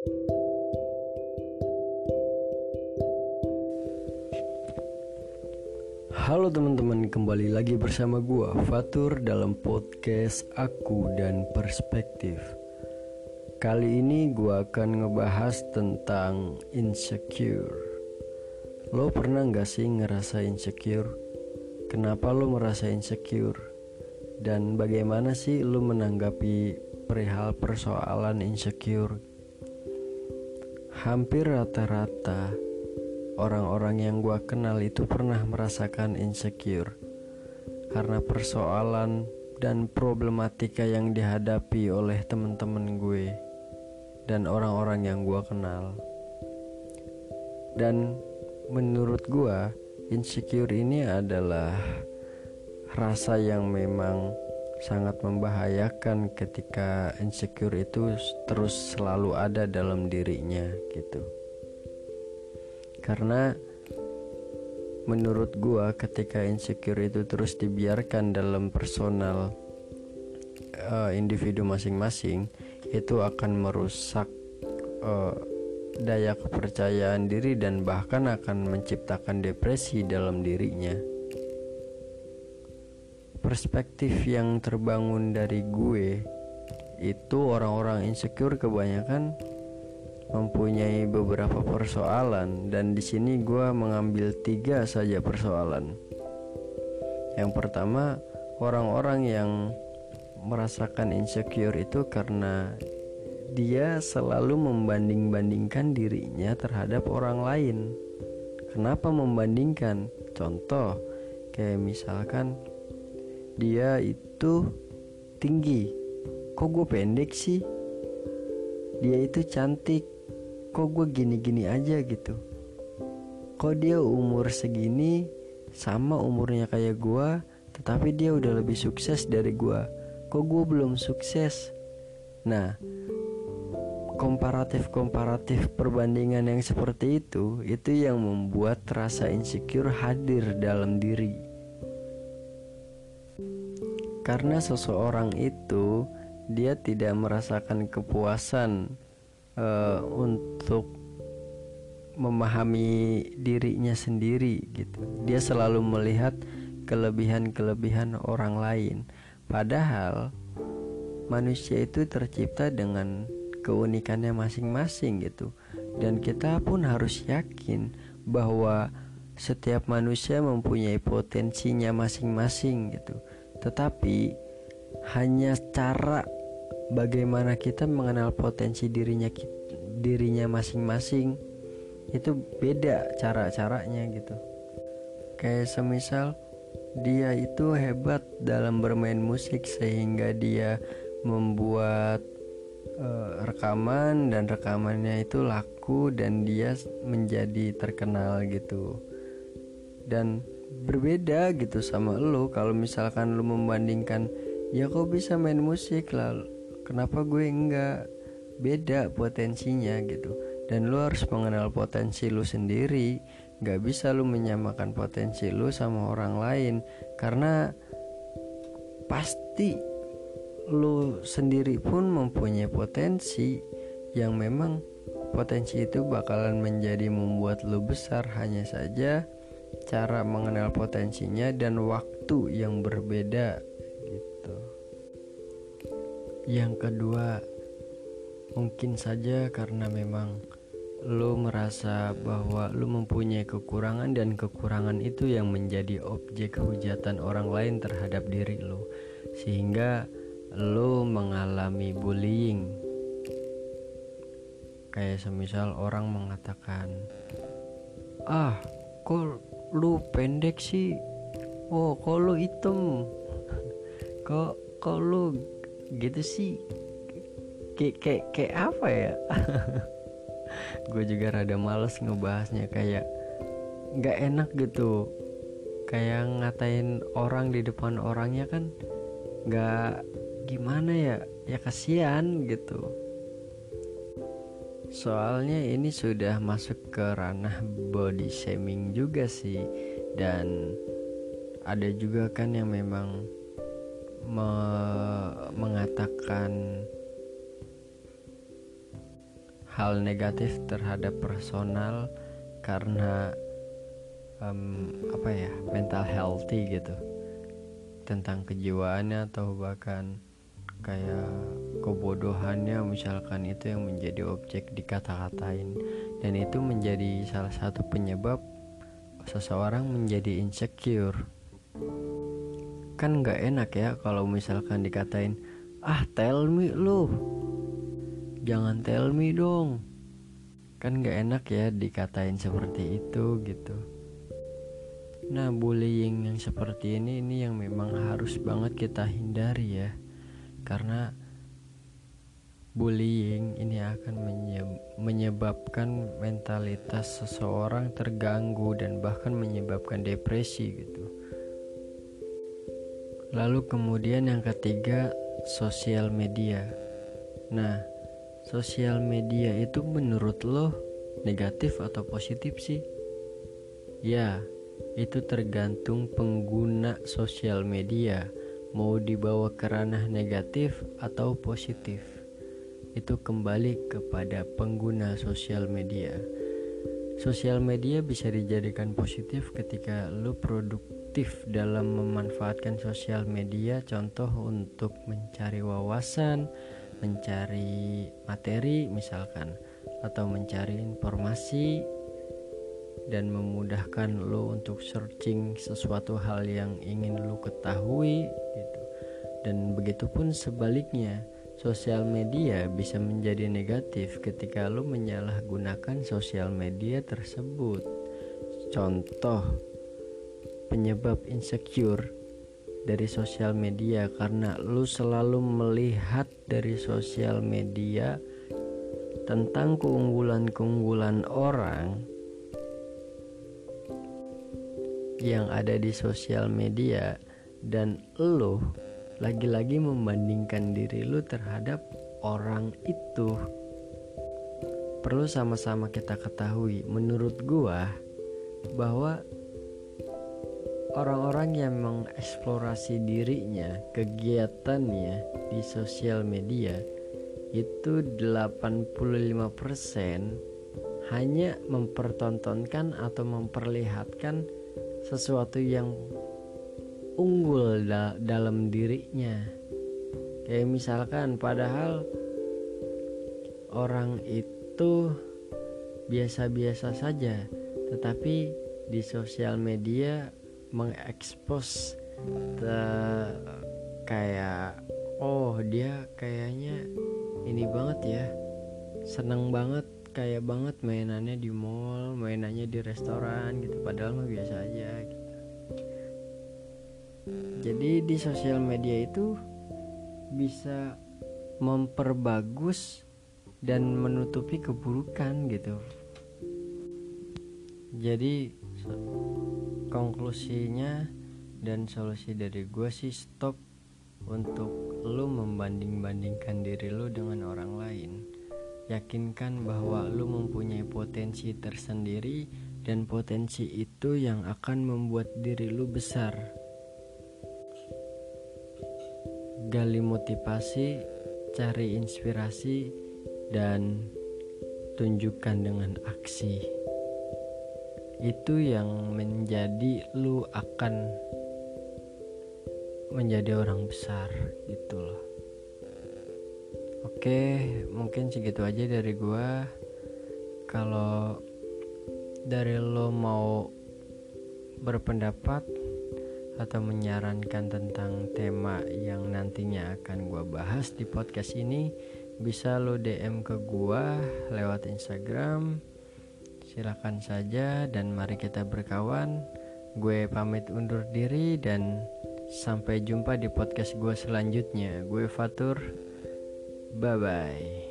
Halo teman-teman, kembali lagi bersama gua Fatur dalam podcast Aku dan Perspektif. Kali ini gua akan ngebahas tentang insecure. Lo pernah gak sih ngerasa insecure? Kenapa lo merasa insecure? Dan bagaimana sih lo menanggapi perihal persoalan insecure? Hampir rata-rata orang-orang yang gue kenal itu pernah merasakan insecure karena persoalan dan problematika yang dihadapi oleh teman-teman gue dan orang-orang yang gue kenal. Dan menurut gue, insecure ini adalah rasa yang memang sangat membahayakan ketika insecure itu terus selalu ada dalam dirinya gitu. Karena menurut gua ketika insecure itu terus dibiarkan dalam personal uh, individu masing-masing itu akan merusak uh, daya kepercayaan diri dan bahkan akan menciptakan depresi dalam dirinya perspektif yang terbangun dari gue itu orang-orang insecure kebanyakan mempunyai beberapa persoalan dan di sini gue mengambil tiga saja persoalan. Yang pertama, orang-orang yang merasakan insecure itu karena dia selalu membanding-bandingkan dirinya terhadap orang lain. Kenapa membandingkan? Contoh, kayak misalkan dia itu tinggi, kok gue pendek sih? Dia itu cantik, kok gue gini-gini aja gitu? Kok dia umur segini sama umurnya kayak gue tetapi dia udah lebih sukses dari gue kok gue belum sukses? Nah komparatif-komparatif perbandingan yang seperti itu itu yang membuat rasa insecure hadir dalam diri karena seseorang itu dia tidak merasakan kepuasan uh, untuk memahami dirinya sendiri gitu. Dia selalu melihat kelebihan-kelebihan orang lain. Padahal manusia itu tercipta dengan keunikannya masing-masing gitu. Dan kita pun harus yakin bahwa setiap manusia mempunyai potensinya masing-masing gitu. Tetapi hanya cara bagaimana kita mengenal potensi dirinya dirinya masing-masing itu beda cara-caranya gitu. Kayak semisal dia itu hebat dalam bermain musik sehingga dia membuat uh, rekaman dan rekamannya itu laku dan dia menjadi terkenal gitu. Dan berbeda gitu sama lo. Kalau misalkan lo membandingkan ya kok bisa main musik lah kenapa gue enggak? Beda potensinya gitu. Dan lu harus mengenal potensi lu sendiri. Nggak bisa lu menyamakan potensi lu sama orang lain. Karena pasti lu sendiri pun mempunyai potensi yang memang potensi itu bakalan menjadi membuat lu besar. Hanya saja cara mengenal potensinya dan waktu yang berbeda yang kedua, mungkin saja karena memang lo merasa bahwa lo mempunyai kekurangan dan kekurangan itu yang menjadi objek hujatan orang lain terhadap diri lo. Sehingga lo mengalami bullying. Kayak semisal orang mengatakan ah kok lu pendek sih. Oh kok lu hitam? Kok kok lu gitu sih? Kayak kayak kayak apa ya? Gue juga rada males ngebahasnya kayak nggak enak gitu. Kayak ngatain orang di depan orangnya kan nggak gimana ya? Ya kasihan gitu soalnya ini sudah masuk ke ranah body shaming juga sih. Dan ada juga kan yang memang me mengatakan hal negatif terhadap personal karena um, apa ya mental healthy gitu. Tentang kejiwaannya atau bahkan kayak kebodohannya misalkan itu yang menjadi objek dikata-katain. Dan itu menjadi salah satu penyebab seseorang menjadi insecure. Kan nggak enak ya kalau misalkan dikatain ah tell me lu. Jangan tell me dong. Kan nggak enak ya dikatain seperti itu gitu. Nah bullying yang seperti ini ini yang memang harus banget kita hindari ya. Karena bullying ini akan menyebabkan mentalitas seseorang terganggu dan bahkan menyebabkan depresi gitu. Lalu kemudian yang ketiga sosial media. Nah, sosial media itu menurut lo negatif atau positif sih? Ya, itu tergantung pengguna sosial media mau dibawa ke ranah negatif atau positif itu kembali kepada pengguna sosial media sosial media bisa dijadikan positif ketika lu produktif dalam memanfaatkan sosial media contoh untuk mencari wawasan mencari materi misalkan atau mencari informasi dan memudahkan lo untuk searching sesuatu hal yang ingin lo ketahui gitu. Dan begitupun sebaliknya, sosial media bisa menjadi negatif ketika lo menyalahgunakan sosial media tersebut. Contoh penyebab insecure dari sosial media karena lu selalu melihat dari sosial media tentang keunggulan-keunggulan orang yang ada di sosial media dan lo lagi-lagi membandingkan diri lo terhadap orang itu. Perlu sama-sama kita ketahui menurut gua bahwa orang-orang yang mengeksplorasi dirinya kegiatannya di sosial media itu 85% hanya mempertontonkan atau memperlihatkan sesuatu yang unggul da dalam dirinya. Kayak misalkan padahal orang itu biasa-biasa saja tetapi di sosial media mengekspos kayak oh dia kayaknya ini banget ya seneng banget kayak banget mainannya di mall mainannya di restoran gitu padahal mah biasa aja gitu jadi di sosial media itu bisa memperbagus dan menutupi keburukan gitu jadi konklusinya dan solusi dari gue sih stop untuk lo membanding-bandingkan diri lo dengan orang lain Yakinkan bahwa lu mempunyai potensi tersendiri dan potensi itu yang akan membuat diri lu besar. Gali motivasi, cari inspirasi, dan tunjukkan dengan aksi. Itu yang menjadi lu akan menjadi orang besar gitu loh. Oke, mungkin segitu aja dari gua. Kalau dari lo mau berpendapat atau menyarankan tentang tema yang nantinya akan gua bahas di podcast ini, bisa lo DM ke gua lewat Instagram. Silakan saja dan mari kita berkawan. Gue pamit undur diri dan sampai jumpa di podcast gue selanjutnya. Gue Fatur. Bye bye.